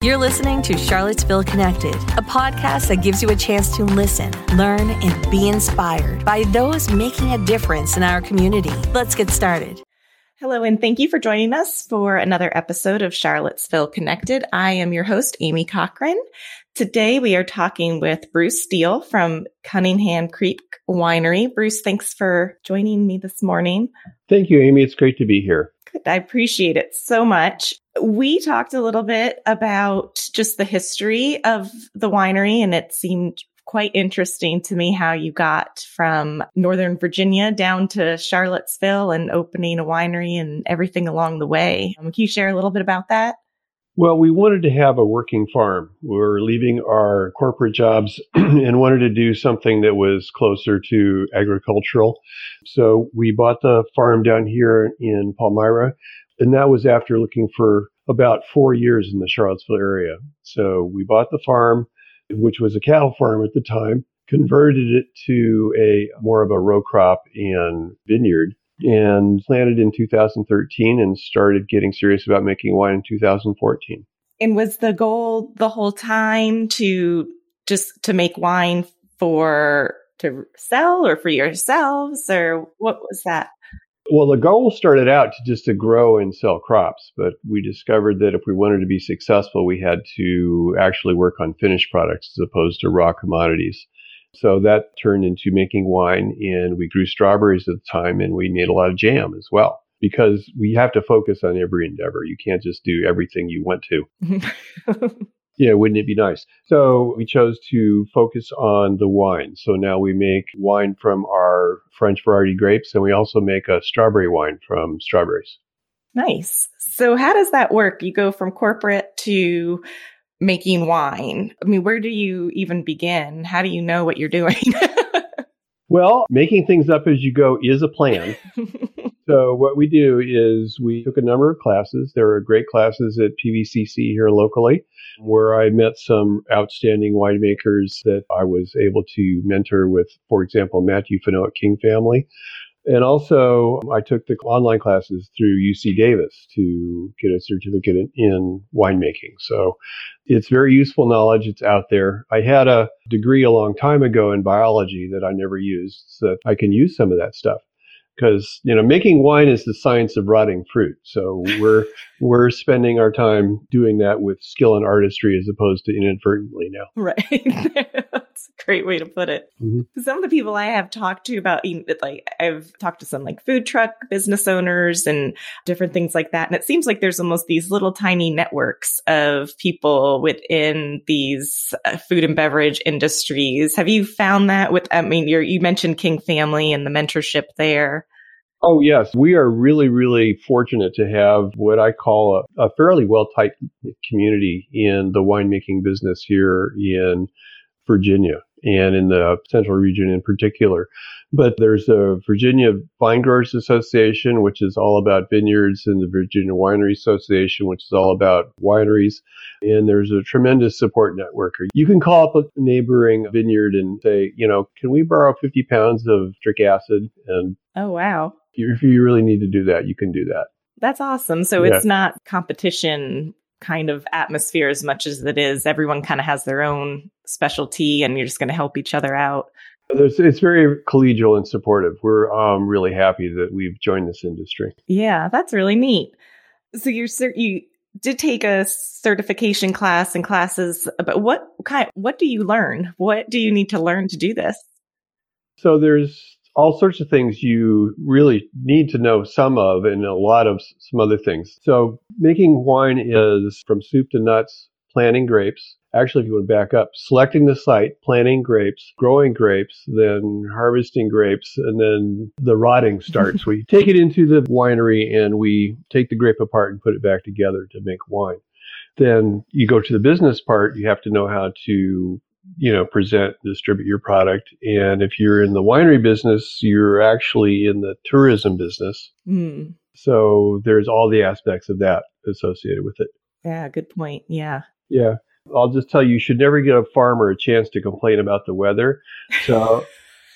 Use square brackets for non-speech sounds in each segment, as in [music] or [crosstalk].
You're listening to Charlottesville Connected, a podcast that gives you a chance to listen, learn, and be inspired by those making a difference in our community. Let's get started. Hello, and thank you for joining us for another episode of Charlottesville Connected. I am your host, Amy Cochran. Today we are talking with Bruce Deal from Cunningham Creek Winery. Bruce, thanks for joining me this morning. Thank you, Amy. It's great to be here. Good. I appreciate it so much. We talked a little bit about just the history of the winery, and it seemed quite interesting to me how you got from Northern Virginia down to Charlottesville and opening a winery and everything along the way. Um, can you share a little bit about that? Well, we wanted to have a working farm. We were leaving our corporate jobs [clears throat] and wanted to do something that was closer to agricultural. So we bought the farm down here in Palmyra, and that was after looking for about four years in the Charlottesville area. So we bought the farm, which was a cattle farm at the time, converted it to a more of a row crop and vineyard and planted in 2013 and started getting serious about making wine in 2014. And was the goal the whole time to just to make wine for to sell or for yourselves or what was that? Well, the goal started out to just to grow and sell crops, but we discovered that if we wanted to be successful, we had to actually work on finished products as opposed to raw commodities. So that turned into making wine, and we grew strawberries at the time, and we made a lot of jam as well. Because we have to focus on every endeavor. You can't just do everything you want to. [laughs] yeah, wouldn't it be nice? So we chose to focus on the wine. So now we make wine from our French variety grapes, and we also make a strawberry wine from strawberries. Nice. So how does that work? You go from corporate to making wine? I mean, where do you even begin? How do you know what you're doing? [laughs] well, making things up as you go is a plan. [laughs] so, what we do is we took a number of classes. There are great classes at PVCC here locally where I met some outstanding winemakers that I was able to mentor with, for example, Matthieu Finot at King Family. And also, I took the online classes through UC Davis to get a certificate in, in, winemaking. So it's very useful knowledge. It's out there. I had a degree a long time ago in biology that I never used, so I can use some of that stuff because you know making wine is the science of rotting fruit. So we're [laughs] we're spending our time doing that with skill and artistry as opposed to inadvertently now. Right [laughs] that's a great way to put it mm-hmm. some of the people i have talked to about like i've talked to some like food truck business owners and different things like that and it seems like there's almost these little tiny networks of people within these uh, food and beverage industries have you found that with i mean you mentioned king family and the mentorship there Oh, yes. We are really, really fortunate to have what I call a, a fairly well tight community in the winemaking business here in Virginia and in the central region in particular. But there's a Virginia Vine Growers Association, which is all about vineyards, and the Virginia Winery Association, which is all about wineries. And there's a tremendous support network. You can call up a neighboring vineyard and say, you know, can we borrow 50 pounds of citric acid? And oh, wow if you really need to do that, you can do that. That's awesome. So yeah. it's not competition kind of atmosphere as much as it is everyone kind of has their own specialty and you're just going to help each other out. There's, it's very collegial and supportive. We're um, really happy that we've joined this industry. Yeah, that's really neat. So you're you did take a certification class and classes, but what kind? What do you learn? What do you need to learn to do this? So there's all sorts of things you really need to know some of and a lot of some other things. So making wine is from soup to nuts, planting grapes. Actually, if you want to back up, selecting the site, planting grapes, growing grapes, then harvesting grapes, and then the rotting starts. [laughs] we take it into the winery and we take the grape apart and put it back together to make wine. Then you go to the business part, you have to know how to you know, present, distribute your product. And if you're in the winery business, you're actually in the tourism business. Mm. So there's all the aspects of that associated with it. Yeah, good point. Yeah. Yeah. I'll just tell you, you should never give a farmer a chance to complain about the weather. So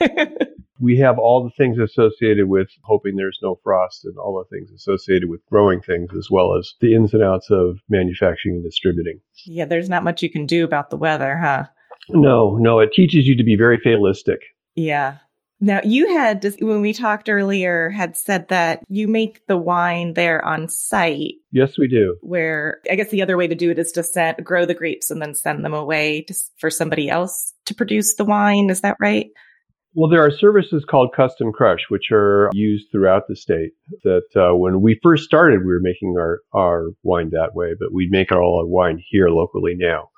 [laughs] we have all the things associated with hoping there's no frost and all the things associated with growing things as well as the ins and outs of manufacturing and distributing. Yeah, there's not much you can do about the weather, huh? No, no, it teaches you to be very fatalistic. Yeah. Now, you had, when we talked earlier, had said that you make the wine there on site. Yes, we do. Where I guess the other way to do it is to send, grow the grapes and then send them away to, for somebody else to produce the wine. Is that right? Well, there are services called Custom Crush, which are used throughout the state. That uh, when we first started, we were making our, our wine that way, but we make all our wine here locally now.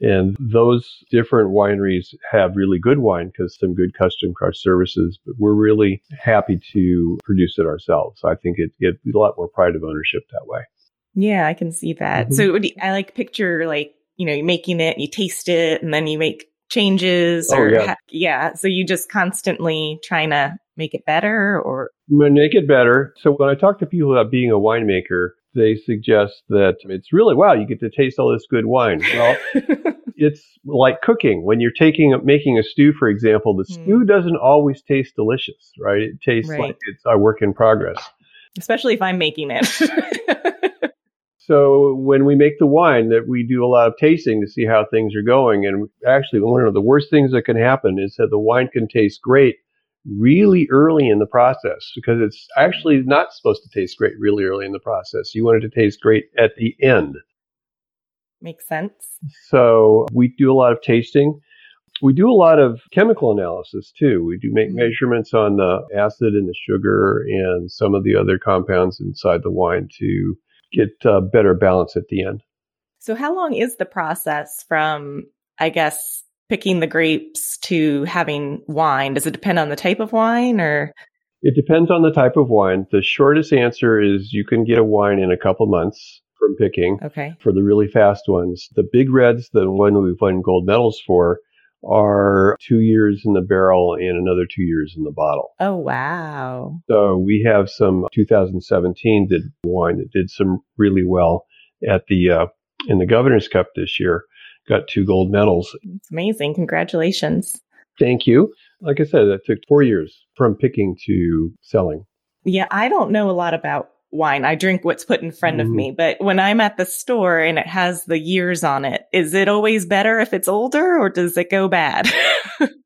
And those different wineries have really good wine because some good custom crush services, but we're really happy to produce it ourselves. I think it gives a lot more pride of ownership that way. Yeah, I can see that. Mm-hmm. So I like picture like, you know, you're making it, you taste it, and then you make changes oh, or yeah. Ha- yeah. So you just constantly trying to make it better or make it better. So when I talk to people about being a winemaker, they suggest that it's really wow, you get to taste all this good wine. Well, [laughs] it's like cooking. When you're taking making a stew, for example, the mm. stew doesn't always taste delicious, right? It tastes right. like it's a work in progress. Especially if I'm making it. [laughs] so when we make the wine, that we do a lot of tasting to see how things are going. And actually, one of the worst things that can happen is that the wine can taste great really early in the process because it's actually not supposed to taste great really early in the process. You want it to taste great at the end. Makes sense. So we do a lot of tasting. We do a lot of chemical analysis too. We do make mm-hmm. measurements on the acid and the sugar and some of the other compounds inside the wine to get a better balance at the end. So, how long is the process from, I guess, picking the grapes to having wine? Does it depend on the type of wine or? It depends on the type of wine. The shortest answer is you can get a wine in a couple months from picking. Okay. For the really fast ones, the big reds, the one we've won gold medals for, are two years in the barrel and another two years in the bottle. Oh wow! So we have some 2017 did wine that did some really well at the uh, in the Governor's Cup this year got two gold medals. It's amazing. Congratulations. Thank you. Like I said, that took four years from picking to selling. Yeah, I don't know a lot about wine. I drink what's put in front mm. of mm-hmm. me, but when I'm at the store and it has the years on it, is it always better if it's older or does it go bad? [laughs]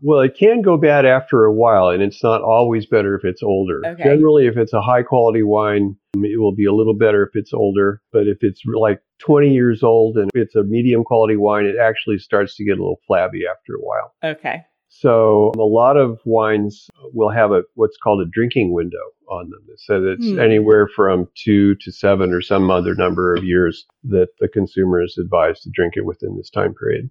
Well, it can go bad after a while, and it's not always better if it's older. Okay. Generally, if it's a high quality wine, it will be a little better if it's older. But if it's like 20 years old and it's a medium quality wine, it actually starts to get a little flabby after a while. Okay. So a lot of wines will have a what's called a drinking window on them. So it's hmm. anywhere from two to seven or some other number of years that the consumer is advised to drink it within this time period.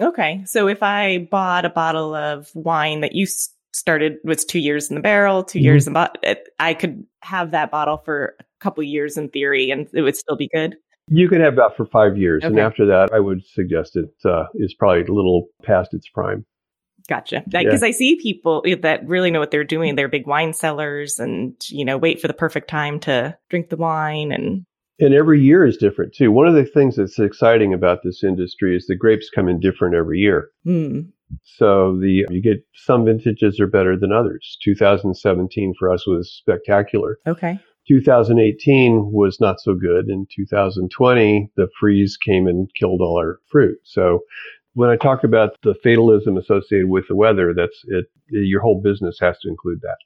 Okay. So if I bought a bottle of wine that you started was two years in the barrel, 2 mm-hmm. years in bottle, I could have that bottle for a couple years in theory and it would still be good. You could have that for five years. Okay. And after that, I would suggest it uh, is probably a little past its prime. Gotcha. Because yeah. I see people that really know what they're doing. They're big wine sellers and, you know, wait for the perfect time to drink the wine and and every year is different too. One of the things that's exciting about this industry is the grapes come in different every year. Mm. So the you get some vintages are better than others. 2017 for us was spectacular. Okay. 2018 was not so good. In 2020, the freeze came and killed all our fruit. So when I talk about the fatalism associated with the weather, that's it. Your whole business has to include that.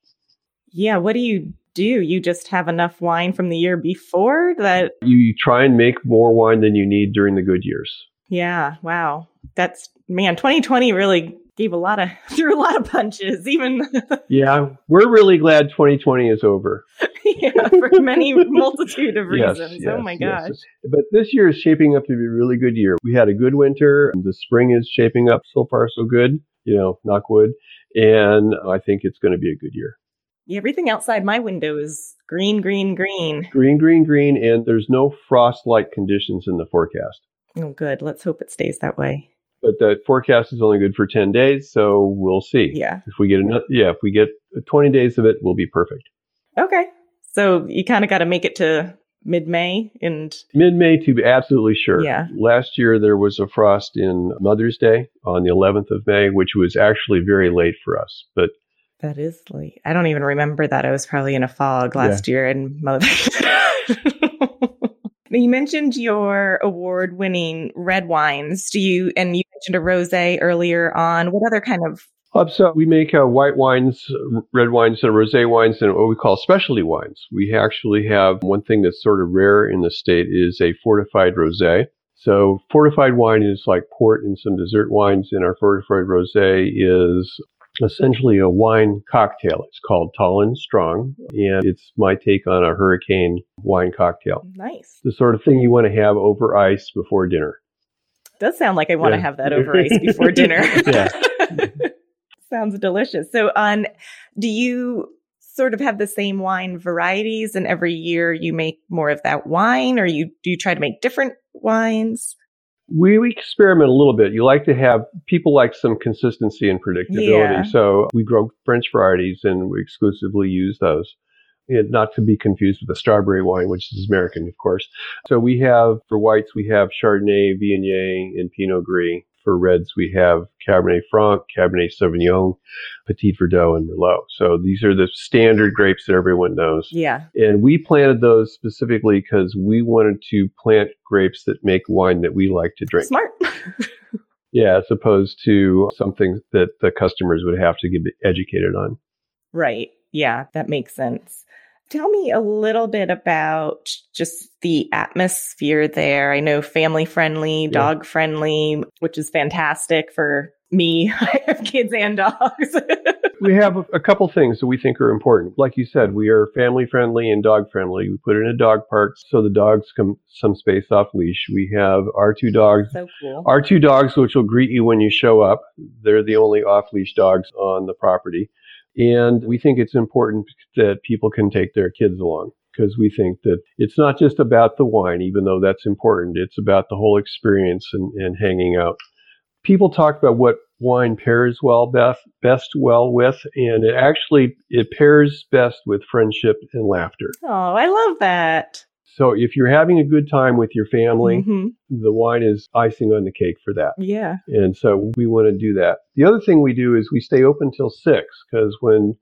Yeah. What do you do? You just have enough wine from the year before that you try and make more wine than you need during the good years. Yeah, wow. That's man, 2020 really gave a lot of [laughs] threw a lot of punches even [laughs] Yeah, we're really glad 2020 is over. [laughs] yeah, for many multitude of reasons. Oh yes, yes, oh my gosh. Yes. But this year is shaping up to be a really good year. We had a good winter, the spring is shaping up so far so good, you know, knock wood, and I think it's going to be a good year everything outside my window is green, green, green. Green, green, green, and there's no frost like conditions in the forecast. Oh, good. Let's hope it stays that way. But the forecast is only good for 10 days, so we'll see. Yeah. If we get enough, yeah, if we get 20 days of it, we'll be perfect. Okay. So you kind of got to make it to mid May and mid May to be absolutely sure. Yeah. Last year there was a frost in Mother's Day on the 11th of May, which was actually very late for us, but That is late. I don't even remember that. I was probably in a fog last yeah. year and [laughs] mother, [laughs] You mentioned your award winning red wines. Do you, and you mentioned a rose earlier on. What other kind of uh, so we make uh, white wines, red wines, and rosé wines, and what we call specialty wines. We actually have one thing that's sort of rare in the state is a fortified rosé. So fortified wine is like port and some dessert wines, and our fortified rosé is essentially a wine cocktail. It's called Tall and Strong, and it's my take on a hurricane wine cocktail. Nice. The sort of thing you want to have over ice before dinner. Does sound like I want yeah. to have that over ice before [laughs] dinner. yeah. [laughs] Sounds delicious. So, on do you sort of have the same wine varieties, and every year you make more of that wine, or you do you try to make different wines? We, we experiment a little bit. You like to have people like some consistency and predictability. Yeah. So we grow French varieties and we exclusively use those. And not to be confused with the strawberry wine, which is American, of course. So we have for whites, we have Chardonnay, Viognier, and Pinot Gris. For reds, we have Cabernet Franc, Cabernet Sauvignon, Petit Verdot, and Merlot. So these are the standard grapes that everyone knows. Yeah. And we planted those specifically because we wanted to plant grapes that make wine that we like to drink. Smart. [laughs] yeah, as opposed to something that the customers would have to get educated on. Right. Yeah, that makes sense. Tell me a little bit about just the atmosphere there. I know family friendly, yeah. dog friendly, which is fantastic for me. [laughs] I have kids and dogs. [laughs] we have a, couple things that we think are important. Like you said, we are family friendly and dog friendly. We put in a dog park so the dogs come some space off leash. We have our two dogs. So cool. Our two dogs, which will greet you when you show up. They're the only off leash dogs on the property. And we think it's important that people can take their kids along because we think that it's not just about the wine, even though that's important. It's about the whole experience and, and hanging out. People talk about what wine pairs well best, best well with, and it actually it pairs best with friendship and laughter. Oh, I love that. So if you're having a good time with your family, mm-hmm. the wine is icing on the cake for that. Yeah. And so we want to do that. The other thing we do is we stay open till six because when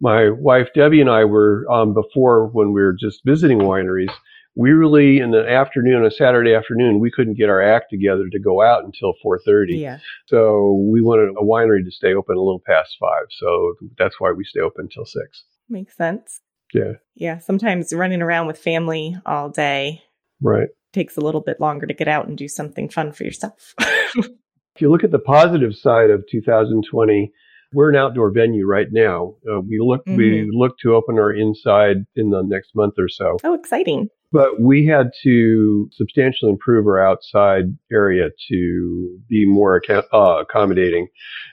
my wife Debby and I were um, before when we were just visiting wineries, we really in the afternoon, a Saturday afternoon, we couldn't get our act together to go out until 4:30. Yeah. So we wanted a winery to stay open a little past five. So that's why we stay open until six. Makes sense. Yeah. Yeah. Sometimes running around with family all day. Right. Takes a little bit longer to get out and do something fun for yourself. [laughs] if you look at the positive side of 2020, we're an outdoor venue right now. Uh, we look mm-hmm. we look to open our inside in the next month or so. Oh, exciting! But we had to substantially improve our outside area to be more account- uh, accommodating.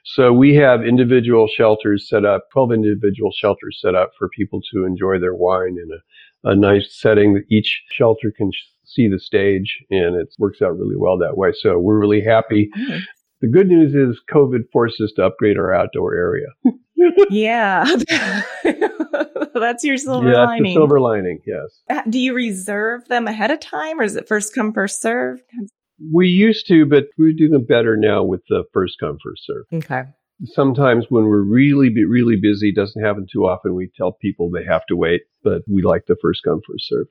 So we have individual shelters set up, 12 individual shelters set up for people to enjoy their wine in a, a nice setting. Each shelter can sh- see the stage and it works out really well that way. So we're really happy. Mm. The good news is COVID forced us to upgrade our outdoor area. [laughs] yeah. [laughs] That's your silver yeah, lining. the silver lining, yes. Uh, do you reserve them ahead of time or is it first come, first serve? We used to, but we're doing better now with the first come, first serve. Okay. Sometimes when we're really, really busy, doesn't happen too often, we tell people they have to wait, but we like the first come, first serve.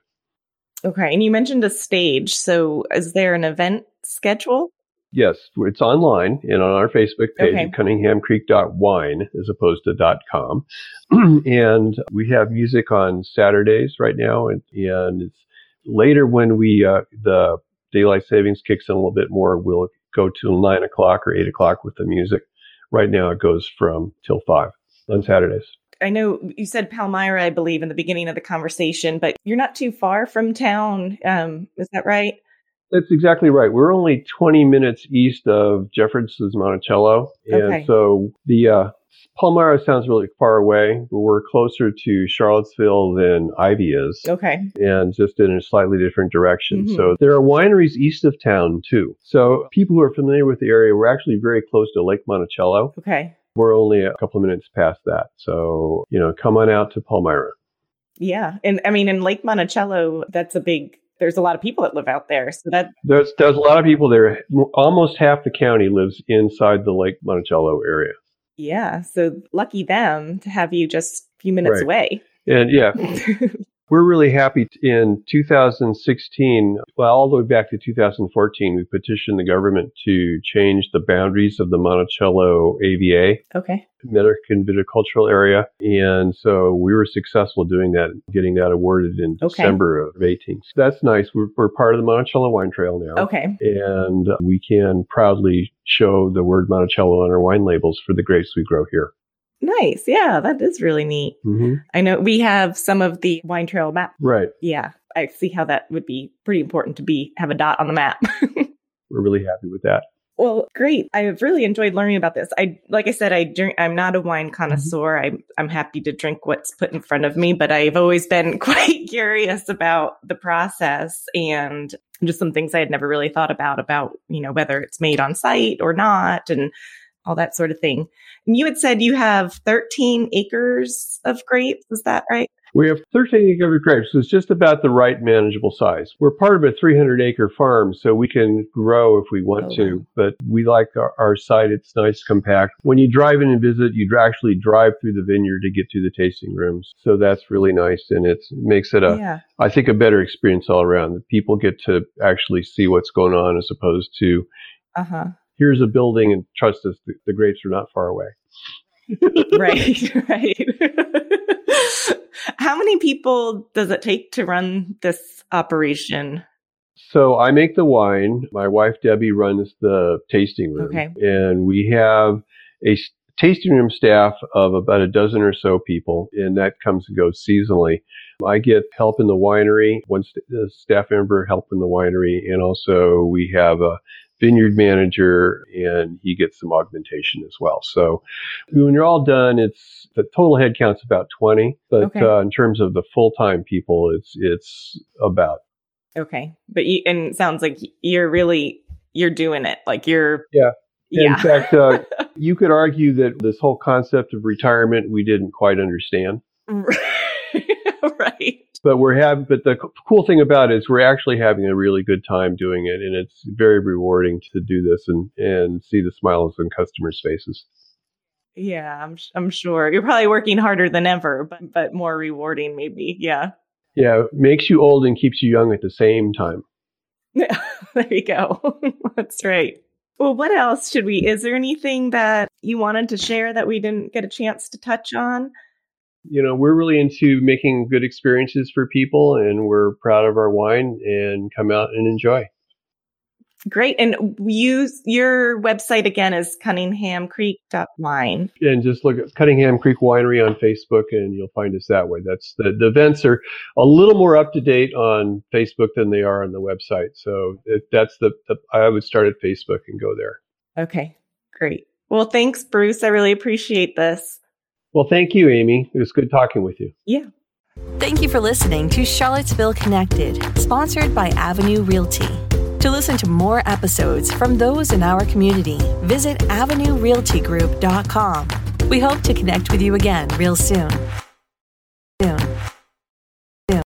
Okay. And you mentioned a stage. So is there an event schedule? Yes, it's online and on our Facebook page, okay. cunninghamcreek.wine as opposed to .com. [clears throat] and we have music on Saturdays right now. And, and it's later when we, uh, the daylight savings kicks in a little bit more, we'll go to nine o'clock or eight o'clock with the music. Right now it goes from till five on Saturdays. I know you said Palmyra, I believe, in the beginning of the conversation, but you're not too far from town. Um, is that right? That's exactly right. We're only 20 minutes east of Jefferson's Monticello. And okay. so the uh, Palmyra sounds really far away, but we're closer to Charlottesville than Ivy is. Okay. And just in a slightly different direction. Mm-hmm. So there are wineries east of town too. So people who are familiar with the area, we're actually very close to Lake Monticello. Okay. We're only a couple of minutes past that. So, you know, come on out to Palmyra. Yeah. And I mean, in Lake Monticello, that's a big there's a lot of people that live out there. So that there's there's a lot of people there. Almost half the county lives inside the Lake Monticello area. Yeah. So lucky them to have you just a few minutes Right. away. And yeah, [laughs] we're really happy in 2016, well, all the way back to 2014, we petitioned the government to change the boundaries of the Monticello AVA, okay. American Viticultural Area. And so we were successful doing that, getting that awarded in Okay. December of 18. So that's nice. We're, we're part of the Monticello Wine Trail now. Okay. And we can proudly show the word Monticello on our wine labels for the grapes we grow here. Nice. Yeah, that is really neat. hmm I know we have some of the wine trail map. Right. Yeah. I see how that would be pretty important to be have a dot on the map. [laughs] We're really happy with that. Well, great. I've really enjoyed learning about this. I like I said, I drink I'm not a wine connoisseur. I'm I'm happy to drink what's put in front of me, but I've always been [laughs] quite curious about the process and just some things I had never really thought about about, you know, whether it's made on site or not and all that sort of thing. And you had said you have 13 acres of grapes, is that right? We have 13 acres of grapes, so it's just about the right manageable size. We're part of a 300 acre farm, so we can grow if we want Oh, to, but we like our, our site. It's nice, compact. When you drive in and visit, you actually drive through the vineyard to get to the tasting rooms. So that's really nice, and it's, it makes it a, yeah. I think, a better experience all around. People get to actually see what's going on as opposed to Uh-huh. Here's a building and trust us, the, the grapes are not far away. [laughs] right, [laughs] right. How many people does it take to run this operation? So I make the wine. My wife Debby runs the tasting room. Okay. And we have a tasting room staff of about a dozen or so people, and that comes and goes seasonally. I get help in the winery, one st- staff member help in the winery, and also we have a vineyard manager, and he gets some augmentation as well. So when you're all done, it's the total head count's about 20, but Okay. uh, in terms of the full time people, it's it's about Okay, but you, and it sounds like you're really you're doing it. Like you're Yeah. In fact, uh, [laughs] you could argue that this whole concept of retirement we didn't quite understand. [laughs] right. But we're having, but the cool thing about it is we're actually having a really good time doing it, and it's very rewarding to do this and and see the smiles on customers' faces. Yeah, I'm I'm sure you're probably working harder than ever, but but more rewarding maybe. Yeah. Yeah, makes you old and keeps you young at the same time. Yeah, [laughs] there you go. [laughs] That's right. Well, what else should we? Is there anything that you wanted to share that we didn't get a chance to touch on? You know, we're really into making good experiences for people, and we're proud of our wine and come out and enjoy. Great. And use your website again is cunninghamcreek.wine. and just look at Cunningham Creek Winery on Facebook, and you'll find us that way. That's the, the events are a little more up to date on Facebook than they are on the website. So if that's the, the I would start at Facebook and go there. Okay. Great. Well, thanks, Bruce. I really appreciate this. Well, thank you, Amy. It was good talking with you. Yeah. Thank you for listening to Charlottesville Connected, sponsored by Avenue Realty. To listen to more episodes from those in our community, visit avenuerealtygroup.com. We hope to connect with you again real soon.